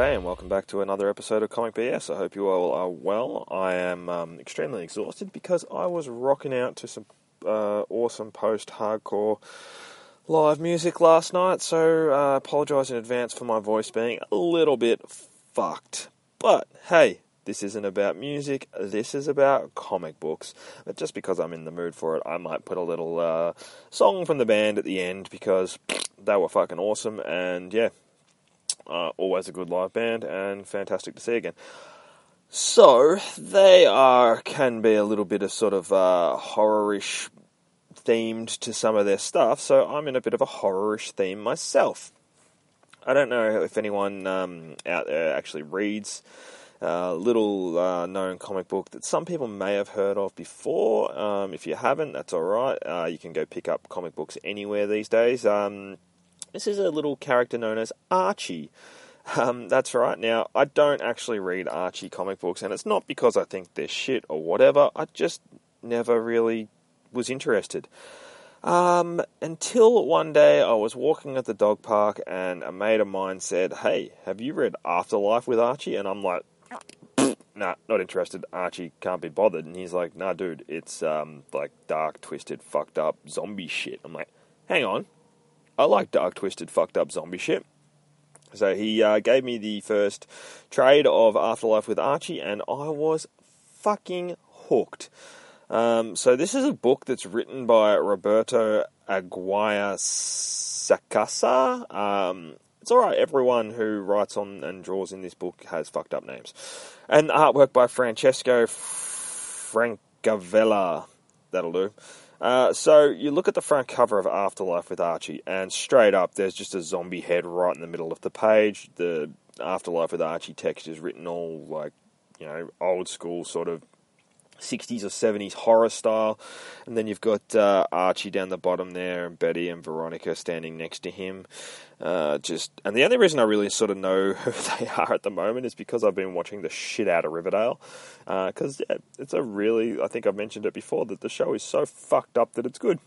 G'day and welcome back to another episode of Comic BS. I hope you all are well. I am um, extremely exhausted because I was rocking out to some uh, awesome post-hardcore live music last night, so I uh, apologise in advance for my voice being a little bit fucked. But hey, this isn't about music, this is about comic books. But just because I'm in the mood for it, I might put a little uh, song from the band at the end because they were fucking awesome, and yeah, uh, always a good live band and fantastic to see again. So they are can be a little bit of sort of uh, horrorish themed to some of their stuff. So I'm in a bit of a horrorish theme myself. I don't know if anyone um, out there actually reads a little uh, known comic book that some people may have heard of before. Um, if you haven't, that's all right. Uh, you can go pick up comic books anywhere these days. Um, this is a little character known as Archie. Um, that's right. Now, I don't actually read Archie comic books, and it's not because I think they're shit or whatever. I just never really was interested. Um, until one day I was walking at the dog park, and a mate of mine said, Hey, have you read Afterlife with Archie? And I'm like, Nah, not interested. Archie can't be bothered. And he's like, Nah, dude, it's um, like dark, twisted, fucked up zombie shit. I'm like, Hang on. I like dark, twisted, fucked up zombie shit. So he uh, gave me the first trade of Afterlife with Archie, and I was fucking hooked. Um, so this is a book that's written by Roberto Aguirre Sacasa. Um, it's all right. Everyone who writes on and draws in this book has fucked up names, and artwork by Francesco Francavilla. That'll do. Uh, so you look at the front cover of Afterlife with Archie, and straight up, there's just a zombie head right in the middle of the page. The Afterlife with Archie text is written all like, you know, old school sort of 60s or 70s horror style. And then you've got uh, Archie down the bottom there, and Betty and Veronica standing next to him. Uh, just and the only reason I really sort of know who they are at the moment is because I've been watching the shit out of Riverdale. Because yeah, it's a really, I think I've mentioned it before that the show is so fucked up that it's good.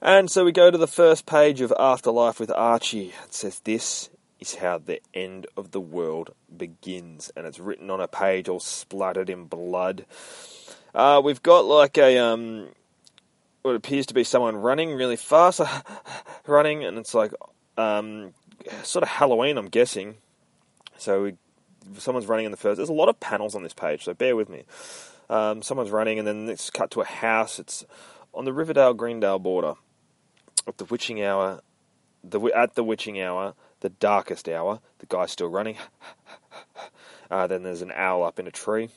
And so we go to the first page of Afterlife with Archie. It says, This is how the end of the world begins. And it's written on a page all splattered in blood. Uh, we've got like a, um, what appears to be someone running really fast, running, and it's like, um, sort of Halloween, I'm guessing. So we, someone's running in the first. There's a lot of panels on this page, so bear with me. Um, someone's running, and then it's cut to a house. It's on the Riverdale Greendale border at the witching hour. The at the witching hour, the darkest hour. The guy's still running. uh, then there's an owl up in a tree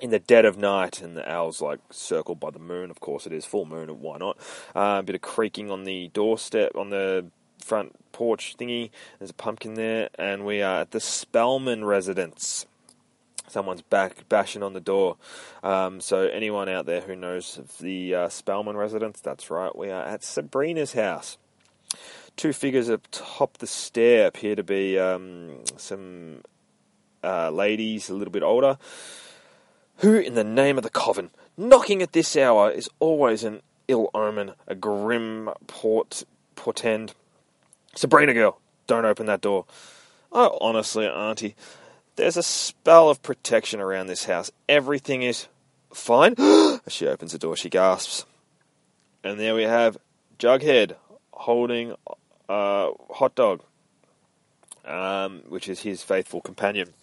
in the dead of night, and the owl's like circled by the moon. Of course, it is full moon, why not? Uh, a bit of creaking on the doorstep, on the front porch thingy. There's a pumpkin there, and we are at the Spellman residence. Someone's back bashing on the door. Um, so anyone out there who knows of the uh, Spellman residence, that's right. We are at Sabrina's house. Two figures atop the stair appear to be um, some uh, ladies, a little bit older. Who, in the name of the coven, knocking at this hour is always an ill omen, a grim port portend. Sabrina girl, don't open that door. Oh, honestly, Auntie, there's a spell of protection around this house. Everything is fine. As she opens the door, she gasps. And there we have Jughead holding a hot dog, um, which is his faithful companion.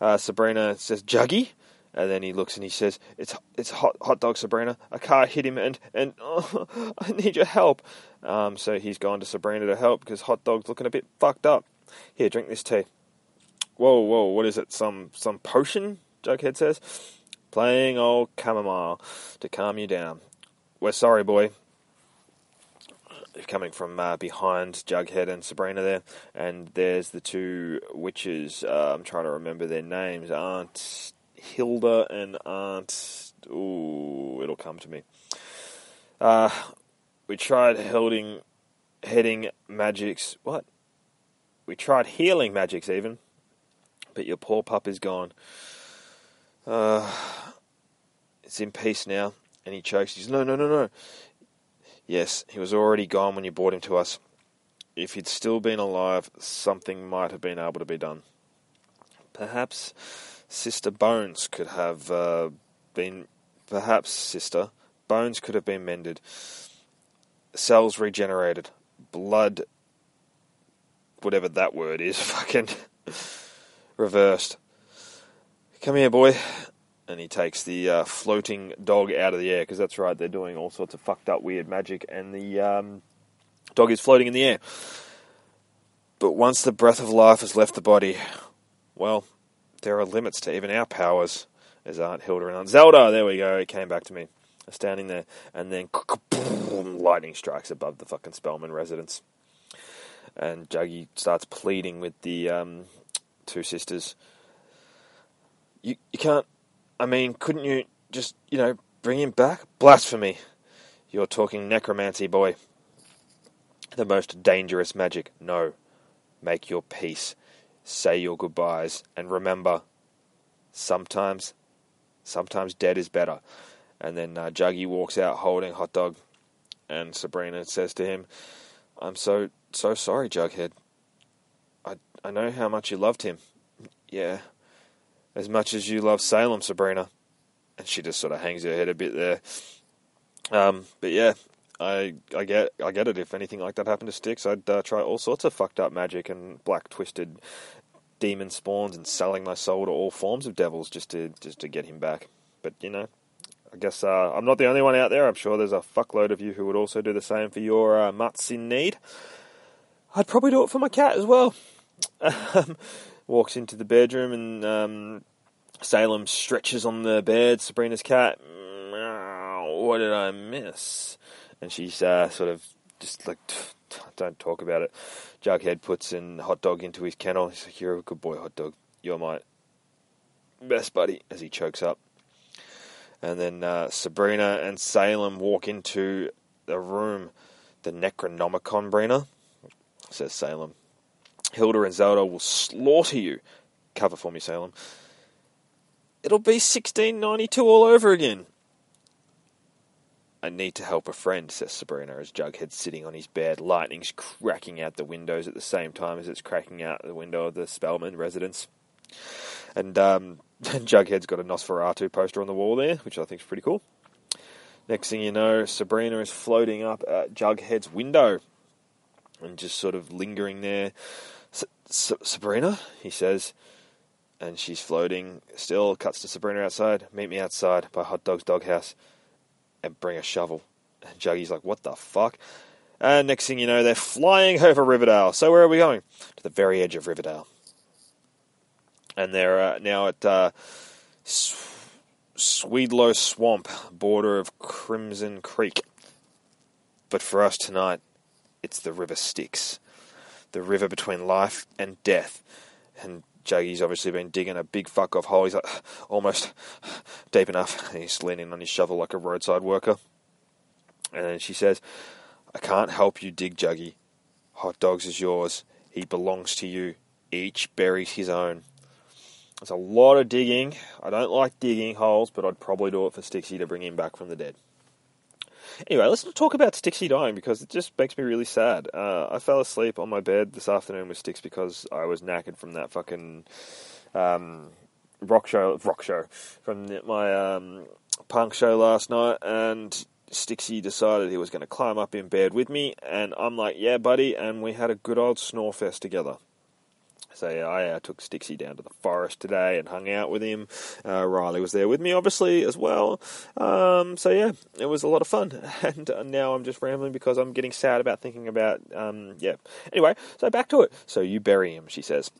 Uh, Sabrina says, Juggy? And then he looks and he says, "It's it's hot hot dog Sabrina. A car hit him and and oh, I need your help." Um, so he's gone to Sabrina to help because hot dog's looking a bit fucked up. Here, drink this tea. Whoa, whoa, what is it? Some some potion? Jughead says. Playing old chamomile to calm you down. We're sorry, boy. Coming from uh, behind Jughead and Sabrina there, and there's the two witches. Uh, I'm trying to remember their names. Aunt Hilda and Aunt. Ooh, it'll come to me. Uh, we tried holding, heading magics. What? We tried healing magics even, but your poor pup is gone. Uh, it's in peace now. And he chokes. He's No, no, no, no. Yes, he was already gone when you brought him to us. If he'd still been alive, something might have been able to be done. Perhaps Sister Bones could have uh, been. Perhaps, Sister, bones could have been mended, cells regenerated, blood, whatever that word is, fucking reversed. Come here, boy. And he takes the uh, floating dog out of the air, because that's right, they're doing all sorts of fucked up weird magic, and the um, dog is floating in the air. But once the breath of life has left the body, well, there are limits to even our powers, as Aunt Hilda and Aunt Zelda, there we go, it came back to me, standing there, and then lightning strikes above the fucking Spellman residence. And Juggy starts pleading with the um, two sisters you you can't. I mean, couldn't you just you know bring him back? Blasphemy! You're talking necromancy, boy. The most dangerous magic. No, make your peace, say your goodbyes, and remember. Sometimes, sometimes dead is better. And then uh, Juggy walks out holding hot dog, and Sabrina says to him, "I'm so so sorry, Jughead. I I know how much you loved him. Yeah." As much as you love Salem, Sabrina. And she just sort of hangs her head a bit there. Um, but yeah, I I get I get it. If anything like that happened to Styx, I'd uh, try all sorts of fucked up magic and black twisted demon spawns and selling my soul to all forms of devils just to just to get him back. But you know, I guess uh, I'm not the only one out there. I'm sure there's a fuckload of you who would also do the same for your uh, mutts in need. I'd probably do it for my cat as well. Um, walks into the bedroom and um, Salem stretches on the bed. Sabrina's cat. What did I miss? And she's uh, sort of just like, don't talk about it. Jughead puts in hot dog into his kennel. He's like, "You're a good boy, hot dog. You're my best buddy." As he chokes up, and then uh, Sabrina and Salem walk into the room. The Necronomicon, Brina, says Salem. Hilda and Zelda will slaughter you. Cover for me, Salem. It'll be 1692 all over again. I need to help a friend, says Sabrina as Jughead's sitting on his bed. Lightning's cracking out the windows at the same time as it's cracking out the window of the Spellman residence. And um, Jughead's got a Nosferatu poster on the wall there, which I think is pretty cool. Next thing you know, Sabrina is floating up at Jughead's window and just sort of lingering there. Sabrina, he says, and she's floating. Still cuts to Sabrina outside. Meet me outside by Hot Dog's doghouse, and bring a shovel. And Juggy's like, "What the fuck?" And next thing you know, they're flying over Riverdale. So where are we going? To the very edge of Riverdale. And they're uh, now at uh, Swedlow Swamp, border of Crimson Creek. But for us tonight, it's the River Styx the river between life and death. And Juggy's obviously been digging a big fuck off hole. He's like almost deep enough. he's leaning on his shovel like a roadside worker. And she says, I can't help you dig, Juggy. Hot Dogs is yours. He belongs to you. Each buries his own. It's a lot of digging. I don't like digging holes, but I'd probably do it for Stixie to bring him back from the dead. Anyway, let's not talk about Stixie dying because it just makes me really sad. Uh, I fell asleep on my bed this afternoon with Stix because I was knackered from that fucking um, rock show, rock show from my um, punk show last night, and Stixie decided he was going to climb up in bed with me, and I'm like, yeah, buddy, and we had a good old snore fest together. So yeah, I uh, took Stixie down to the forest today and hung out with him. Uh, Riley was there with me, obviously, as well. Um, so yeah, it was a lot of fun. And uh, now I'm just rambling because I'm getting sad about thinking about um, yeah. Anyway, so back to it. So you bury him, she says.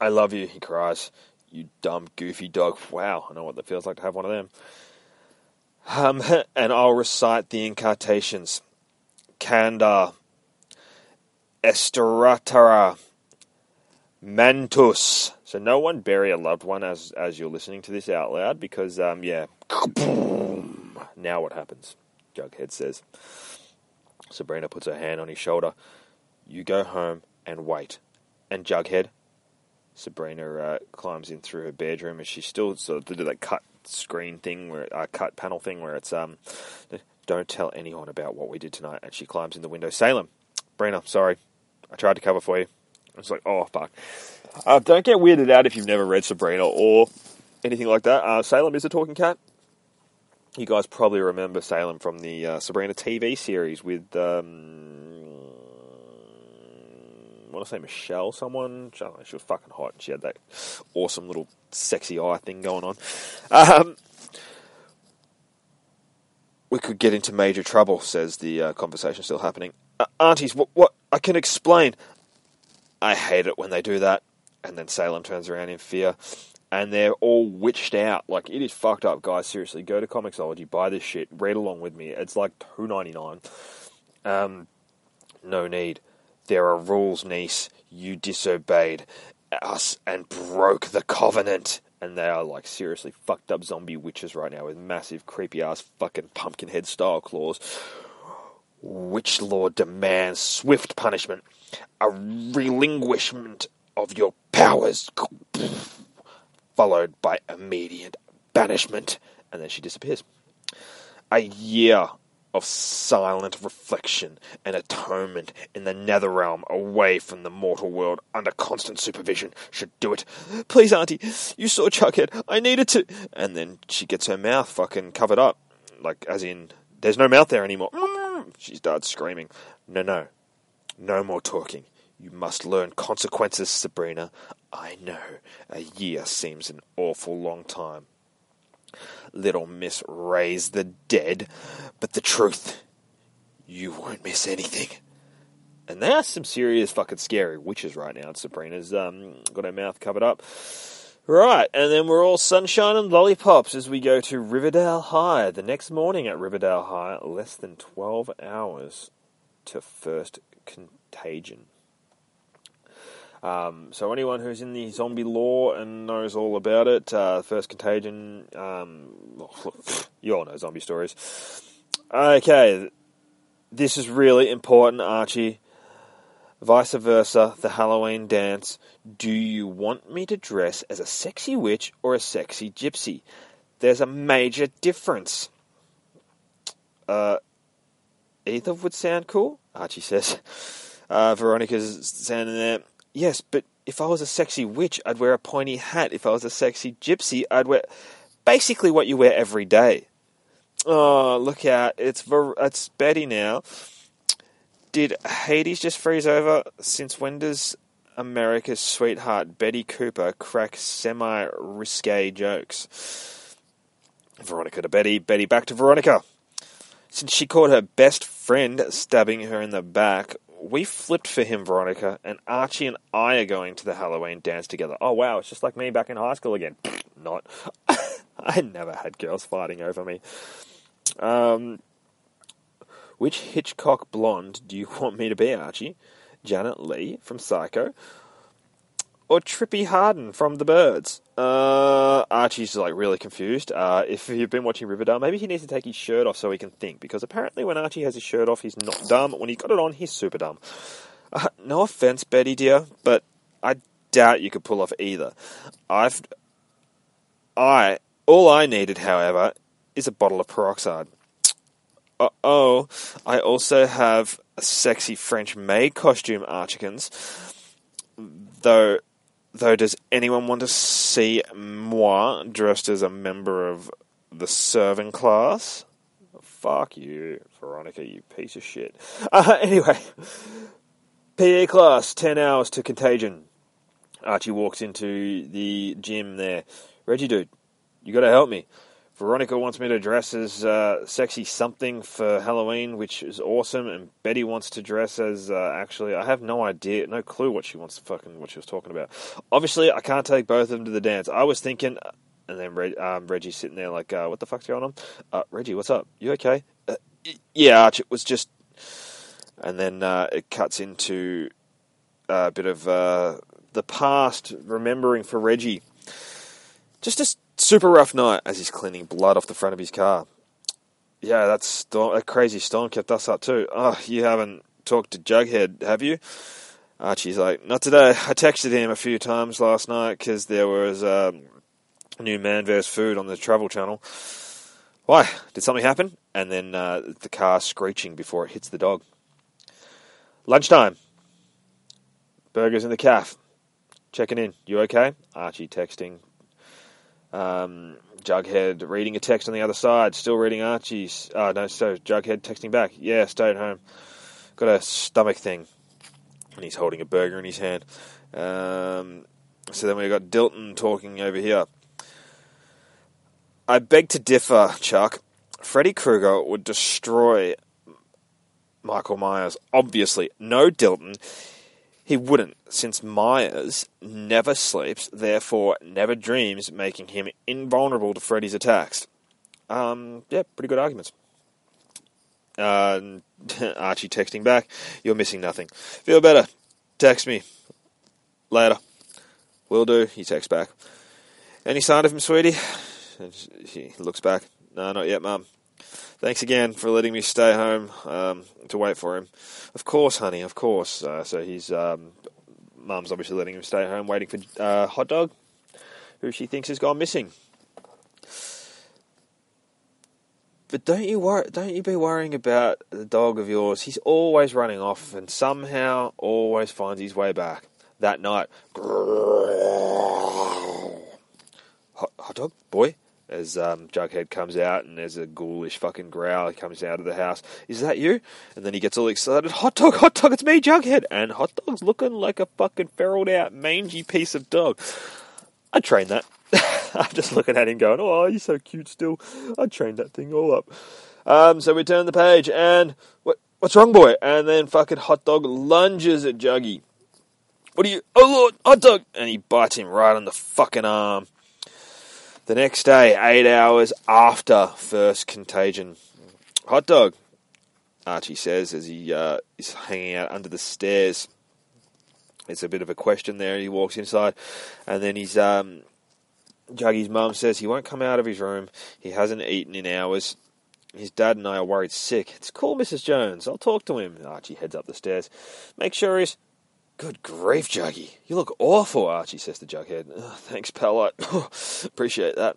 I love you, he cries. You dumb, goofy dog. Wow, I know what that feels like to have one of them. Um, and I'll recite the incantations. Kanda, Esteratara, Mantus. So no one bury a loved one as as you're listening to this out loud because um yeah. Now what happens? Jughead says. Sabrina puts her hand on his shoulder. You go home and wait. And Jughead, Sabrina uh, climbs in through her bedroom and she's still sort of do that cut screen thing where uh, cut panel thing where it's um don't tell anyone about what we did tonight and she climbs in the window. Salem, Brina, sorry. I tried to cover for you. It's like, oh fuck. Uh, don't get weirded out if you've never read Sabrina or anything like that. Uh, Salem is a talking cat. You guys probably remember Salem from the uh, Sabrina TV series with, um, I want to say Michelle, someone. She was fucking hot. She had that awesome little sexy eye thing going on. Um, we could get into major trouble, says the uh, conversation still happening. Uh, aunties, what, what? I can explain. I hate it when they do that. And then Salem turns around in fear. And they're all witched out. Like, it is fucked up, guys. Seriously, go to Comixology, buy this shit, read along with me. It's like two ninety nine. Um, no need. There are rules, niece. You disobeyed us and broke the covenant. And they are like seriously fucked up zombie witches right now with massive creepy ass fucking pumpkin head style claws. Witch Lord demands swift punishment, a relinquishment of your powers, followed by immediate banishment. And then she disappears. A year of silent reflection and atonement in the nether realm away from the mortal world under constant supervision should do it. Please, Auntie, you saw Chuckhead. I needed to. And then she gets her mouth fucking covered up. Like, as in, there's no mouth there anymore. She starts screaming. No, no. No more talking. You must learn consequences, Sabrina. I know. A year seems an awful long time. Little Miss raise the dead, but the truth, you won't miss anything. And that's some serious fucking scary witches right now. Sabrina's um, got her mouth covered up. Right, and then we're all sunshine and lollipops as we go to Riverdale High the next morning at Riverdale High, less than 12 hours to first contagion. Um, so anyone who's in the zombie lore and knows all about it, uh, first contagion, um, you all know zombie stories. Okay, this is really important, Archie. Vice versa, the Halloween dance. Do you want me to dress as a sexy witch or a sexy gypsy? There's a major difference. Uh, either would sound cool, Archie says. Uh, Veronica's standing there. Yes, but if I was a sexy witch, I'd wear a pointy hat. If I was a sexy gypsy, I'd wear basically what you wear every day. Oh, look out! It's Ver- it's Betty now. Did Hades just freeze over? Since when does America's sweetheart Betty Cooper crack semi risque jokes? Veronica to Betty, Betty back to Veronica. Since she caught her best friend stabbing her in the back, we flipped for him, Veronica, and Archie and I are going to the Halloween dance together. Oh, wow, it's just like me back in high school again. Not. I never had girls fighting over me. Um, which Hitchcock blonde do you want me to be, Archie? Janet Leigh from Psycho? Or Tippi Hedren from The Birds? Uh, Archie's like really confused. Uh, if you've been watching Riverdale, maybe he needs to take his shirt off so he can think. Because apparently, when Archie has his shirt off, he's not dumb. When he's got it on, he's super dumb. Uh, no offense, Betty dear, but I doubt you could pull off either. I've, I, all I needed, however, is a bottle of peroxide. Uh oh, I also have a sexy French maid costume, Archikins. Though Though, does anyone want to see moi dressed as a member of the serving class? Fuck you, Veronica, you piece of shit. Uh, anyway, PE class, 10 hours to contagion. Archie walks into the gym there. Reggie, dude, you got to help me. Veronica wants me to dress as uh, sexy something for Halloween, which is awesome. And Betty wants to dress as uh, actually, I have no idea, no clue what she wants to fucking what she was talking about. Obviously, I can't take both of them to the dance. I was thinking, and then Reg, um, Reggie's sitting there like, uh, "What the fuck's going on?" Uh, Reggie, what's up? You okay? Uh, yeah, Arch. It was just, and then uh, it cuts into a bit of the past, remembering for Reggie. Just a super rough night as he's cleaning blood off the front of his car. Yeah, that storm, crazy storm kept us up too. Oh, you haven't talked to Jughead, have you? Archie's like, not today. I texted him a few times last night because there was um, new Man vs. Food on the Travel Channel. Why? Did something happen? And then uh, the car screeching before it hits the dog. Lunchtime. Burgers in the calf. Checking in. You okay? Archie texting. Um, Jughead reading a text on the other side. Still reading Archie's. Oh, no, so Jughead texting back. Yeah, stay at home. Got a stomach thing. And he's holding a burger in his hand. Um, so then we've got Dilton talking over here. I beg to differ, Chuck. Freddy Krueger would destroy Michael Myers. Obviously, no Dilton. He wouldn't, since Myers never sleeps, therefore never dreams, making him invulnerable to Freddy's attacks. Um, yeah, pretty good arguments. Uh, Archie texting back, you're missing nothing. Feel better. Text me. Later. Will do. He texts back. Any sign of him, sweetie? He looks back. No, not yet, Mum. Thanks again for letting me stay home um, to wait for him. Of course, honey, of course. Uh, so he's um, mum's obviously letting him stay home, waiting for uh, hot dog, who she thinks has gone missing. But don't you worry, don't you be worrying about the dog of yours. He's always running off, and somehow always finds his way back. That night, hot, hot dog boy, as um, Jughead comes out and there's a ghoulish fucking growl. He comes out of the house. Is that you? And then he gets all excited. Hot dog, hot dog, it's me, Jughead. And hot dog's looking like a fucking feraled out, mangy piece of dog. I'd train that. I'm just looking at him going, oh, you're so cute still. I'd train that thing all up. Um, so we turn the page and what, what's wrong, boy? And then fucking hot dog lunges at Juggy. What are you? Oh lord, hot dog! And he bites him right on the fucking arm. The next day, eight hours after first contagion. Hot dog, Archie says as he uh, is hanging out under the stairs. It's a bit of a question there. He walks inside, and then he's um, Juggy's mum says he won't come out of his room. He hasn't eaten in hours. His dad and I are worried sick. It's cool, Mrs. Jones. I'll talk to him. Archie heads up the stairs. Make sure he's Good grief, Juggy. You look awful, Archie says to Jughead. Thanks, pal. Appreciate that.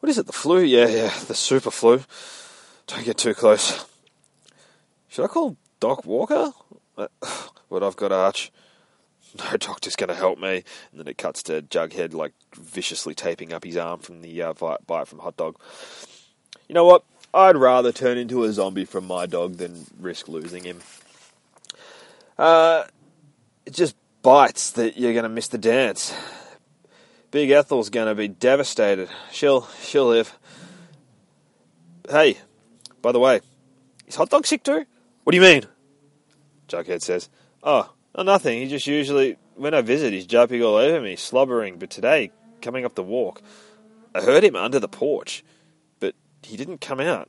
What is it, the flu? Yeah, yeah, the super flu. Don't get too close. Should I call Doc Walker? Uh, what I've got, Arch. No doctor's going to help me. And then it cuts to Jughead, like, viciously taping up his arm from the uh, bite from Hot Dog. You know what? I'd rather turn into a zombie from my dog than risk losing him. Uh, it just bites that you're going to miss the dance. Big Ethel's going to be devastated. She'll she'll live. Hey, by the way, is Hot Dog sick too? What do you mean? Jughead says. Oh, nothing. He just usually, when I visit, he's jumping all over me, slobbering. But today, coming up the walk, I heard him under the porch, but he didn't come out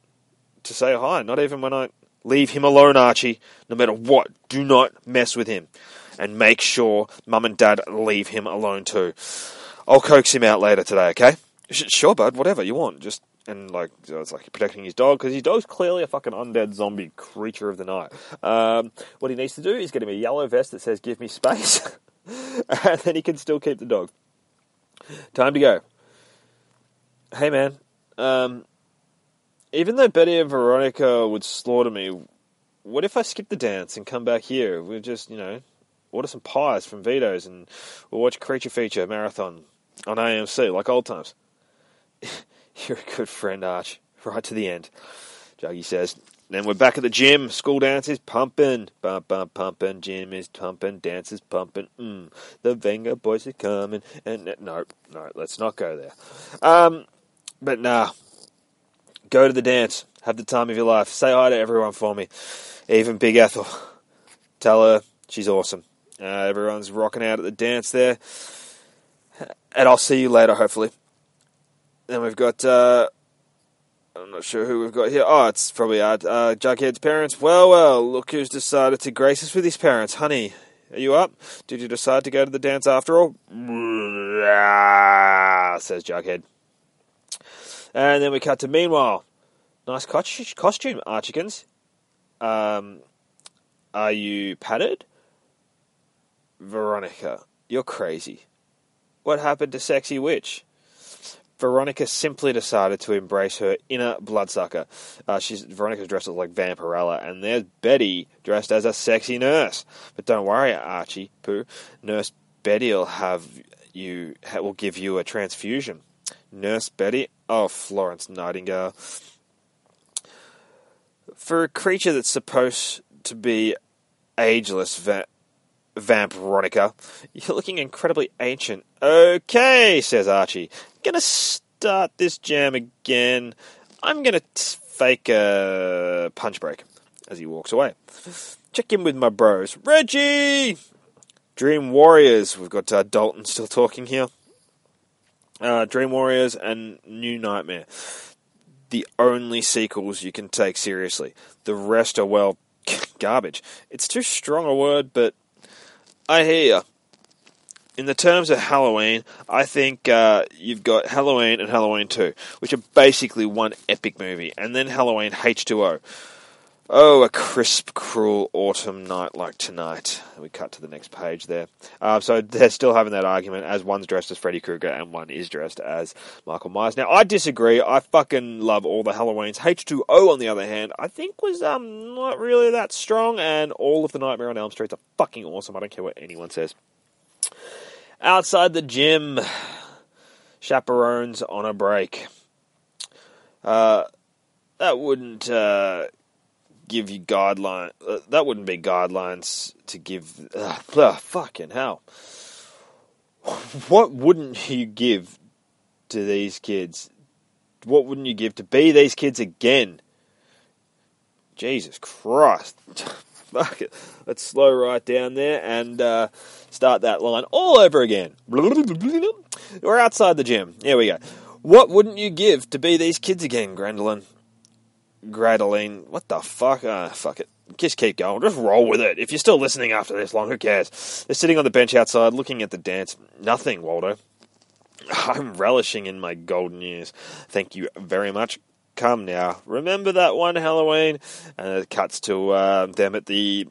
to say hi. Not even when I leave him alone, Archie. No matter what, do not mess with him and make sure mum and dad leave him alone too. I'll coax him out later today, okay? Sure, bud, whatever you want. Just and like it's like protecting his dog because his dog's clearly a fucking undead zombie creature of the night. Um, what he needs to do is get him a yellow vest that says "Give me space," and then he can still keep the dog. Time to go. Hey man, um, even though Betty and Veronica would slaughter me, what if I skip the dance and come back here? We're just you know order some pies from Vito's and we'll watch Creature Feature Marathon on AMC like old times. You're a good friend, Arch. Right to the end. Juggy says, Then we're back at the gym. School dance is pumping. Bump, bump, pumping. Gym is pumping. Dance is pumping. Mm. The Venga boys are coming. And no, no, let's not go there. Um, but nah. Go to the dance. Have the time of your life. Say hi to everyone for me. Even Big Ethel. Tell her she's awesome. Uh, everyone's rocking out at the dance there. And I'll see you later, hopefully. Then we've got. Uh, I'm not sure who we've got here. Oh, it's probably our uh, Jughead's parents. Well, well, look who's decided to grace us with his parents. Honey, are you up? Did you decide to go to the dance after all? says Jughead. And then we cut to meanwhile. Nice costume, Archikins. Um, are you padded? Veronica, you're crazy. What happened to Sexy Witch? Veronica simply decided to embrace her inner bloodsucker. Uh, she's Veronica's dressed as like Vampirella, and there's Betty dressed as a sexy nurse. But don't worry, Archie Pooh. Nurse Betty will have you will give you a transfusion. Nurse Betty, oh Florence Nightingale. For a creature that's supposed to be ageless, va- Vamp Veronica, you're looking incredibly ancient. Okay, says Archie gonna start this jam again. I'm gonna t- fake a punch break as he walks away. Check in with my bros. Reggie! Dream Warriors. We've got uh, Dalton still talking here. Uh, Dream Warriors and New Nightmare. The only sequels you can take seriously. The rest are, well, garbage. It's too strong a word, but I hear you in the terms of Halloween, I think uh, you've got Halloween and Halloween 2, which are basically one epic movie, and then Halloween H2O. Oh, a crisp, cruel autumn night like tonight. We cut to the next page there. Uh, so they're still having that argument as one's dressed as Freddy Krueger and one is dressed as Michael Myers. Now, I disagree. I fucking love all the Halloweens. H2O, on the other hand, I think was um not really that strong, and all of the Nightmare on Elm Streets are fucking awesome. I don't care what anyone says. Outside the gym, chaperones on a break. Uh, that wouldn't uh, give you guidelines. Uh, that wouldn't be guidelines to give. Uh, fucking hell! What wouldn't you give to these kids? What wouldn't you give to be these kids again? Jesus Christ! Fuck it. Let's slow right down there and uh, start that line all over again. We're outside the gym. Here we go. What wouldn't you give to be these kids again, Grandoline? Gradeline. What the fuck? Ah, fuck it. Just keep going. Just roll with it. If you're still listening after this long, who cares? They're sitting on the bench outside looking at the dance. Nothing, Waldo. I'm relishing in my golden years. Thank you very much come now. Remember that one Halloween? And it cuts to uh, them at the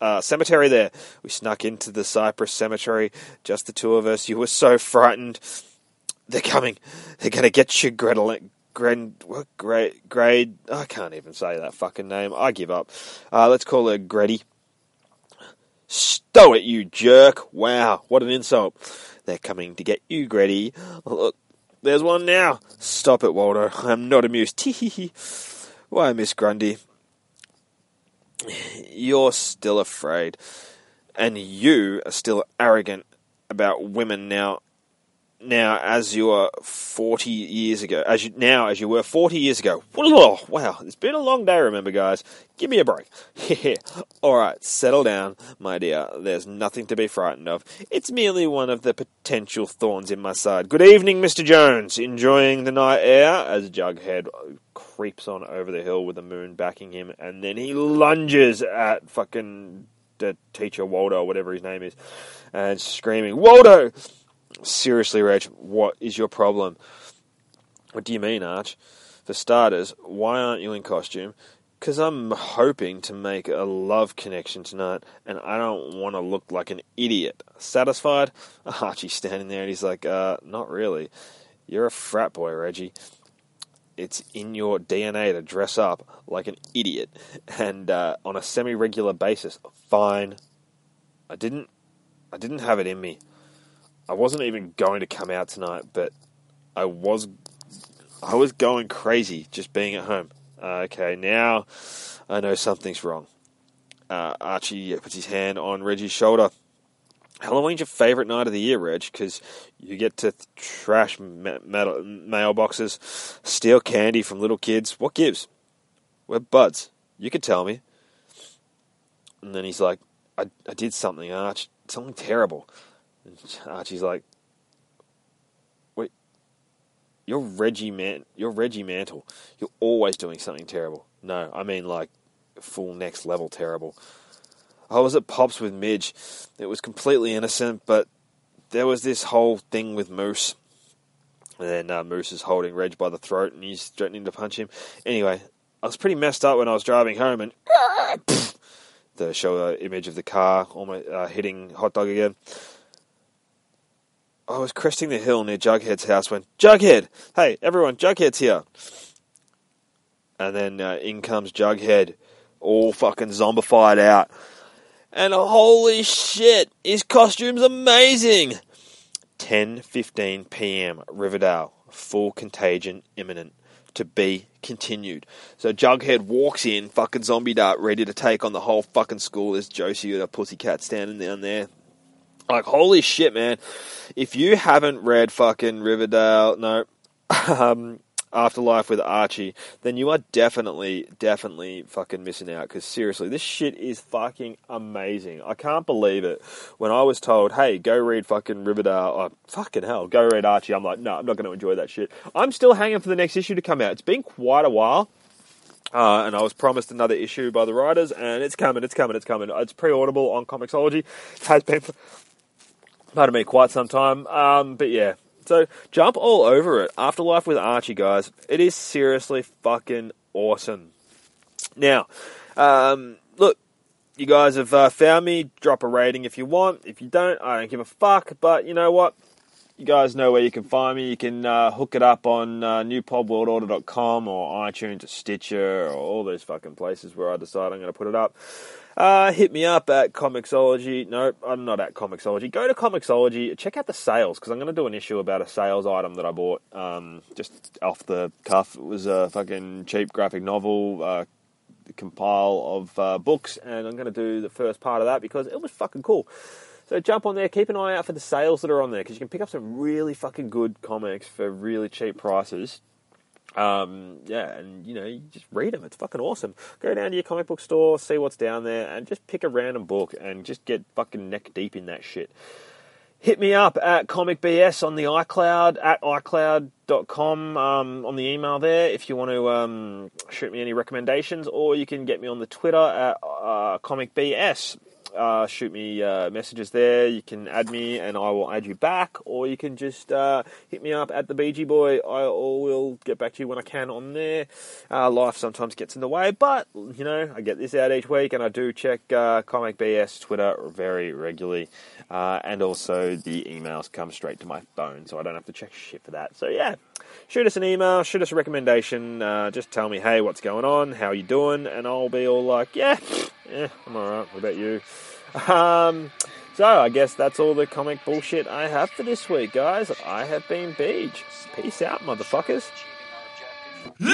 uh, cemetery there. We snuck into the Cypress Cemetery, just the two of us. You were so frightened. They're coming. They're going to get you, Gretel. Gren, what grade? Grade? I can't even say that fucking name. I give up. Uh, let's call her Greddy. Stow it, you jerk! Wow, what an insult! They're coming to get you, Greddy. Look, there's one now. Stop it, Waldo. I'm not amused. Tee Why, Miss Grundy? You're still afraid. And you are still arrogant about women now now as you were 40 years ago, as you, now as you were 40 years ago. Wow, it's been a long day, remember, guys. Give me a break. All right, settle down, my dear. There's nothing to be frightened of. It's merely one of the potential thorns in my side. Good evening, Mr. Jones. Enjoying the night air as Jughead creeps on over the hill with the moon backing him, and then he lunges at fucking the teacher Waldo, whatever his name is, and screaming, Waldo! Seriously, Reg, what is your problem? What do you mean, Arch? For starters, why aren't you in costume? Because I'm hoping to make a love connection tonight, and I don't want to look like an idiot. Satisfied? Archie's standing there, and he's like, uh, not really. You're a frat boy, Reggie. It's in your DNA to dress up like an idiot, and uh, on a semi-regular basis. Fine. I didn't. I didn't have it in me. I wasn't even going to come out tonight, but I was I was going crazy just being at home. Uh, okay, now I know something's wrong. Uh, Archie puts his hand on Reggie's shoulder. Halloween's your favourite night of the year, Reg, because you get to trash ma- mail- mailboxes, steal candy from little kids. What gives? We're buds. You could tell me. And then he's like, I, I did something, Arch. Something terrible. Archie's like, Wait, you're Reggie Man. You're Reggie Mantle. You're always doing something terrible. No, I mean like full next level terrible. I was at Pops with Midge. It was completely innocent, but there was this whole thing with Moose. And then uh, Moose is holding Reg by the throat and he's threatening to punch him. Anyway, I was pretty messed up when I was driving home and the show uh, image of the car almost uh, hitting Hot Dog again. I was cresting the hill near Jughead's house when Jughead, hey everyone, Jughead's here. And then uh, in comes Jughead, all fucking zombified out. And holy shit, his costume's amazing! 10:15 p.m. Riverdale, full contagion imminent. To be continued. So Jughead walks in, fucking zombie dart, ready to take on the whole fucking school. There's Josie with a pussycat standing down there. Like, holy shit, man. If you haven't read fucking Riverdale, no, um, Afterlife with Archie, then you are definitely, definitely fucking missing out. Because seriously, this shit is fucking amazing. I can't believe it. When I was told, hey, go read fucking Riverdale, oh, fucking hell, go read Archie, I'm like, no, I'm not going to enjoy that shit. I'm still hanging for the next issue to come out. It's been quite a while. Uh, and I was promised another issue by the writers, and it's coming, it's coming, it's coming. It's pre-orderable on Comixology. Has been, pardon me, quite some time. Um, but yeah, so jump all over it. Afterlife with Archie, guys. It is seriously fucking awesome. Now, um, look, you guys have uh, found me. Drop a rating if you want. If you don't, I don't give a fuck. But you know what? You guys know where you can find me. You can uh, hook it up on uh, newpodworldorder.com or iTunes or Stitcher or all those fucking places where I decide I'm going to put it up. Uh, hit me up at Comixology. No, I'm not at Comixology. Go to Comixology. Check out the sales because I'm going to do an issue about a sales item that I bought um, just off the cuff. It was a fucking cheap graphic novel uh, compile of uh, books, and I'm going to do the first part of that because it was fucking cool. So jump on there, keep an eye out for the sales that are on there because you can pick up some really fucking good comics for really cheap prices. Um, yeah, and you know, you just read them. It's fucking awesome. Go down to your comic book store, see what's down there, and just pick a random book and just get fucking neck deep in that shit. Hit me up at Comic BS on the iCloud at iCloud.com um, on the email there if you want to um, shoot me any recommendations, or you can get me on the Twitter at uh, Comic BS uh, shoot me uh, messages there. You can add me and I will add you back, or you can just uh, hit me up at the Beejy Boy. I will get back to you when I can on there. Uh, life sometimes gets in the way, but you know I get this out each week, and I do check uh, Comic BS Twitter very regularly, uh, and also the emails come straight to my phone, so I don't have to check shit for that. So yeah. Shoot us an email, shoot us a recommendation, just tell me, hey, what's going on, how you doing, and I'll be all like, yeah, yeah, I'm alright. What about you? Um, so I guess that's all the comic bullshit I have for this week, guys. I have been Beej. Peace out, motherfuckers. In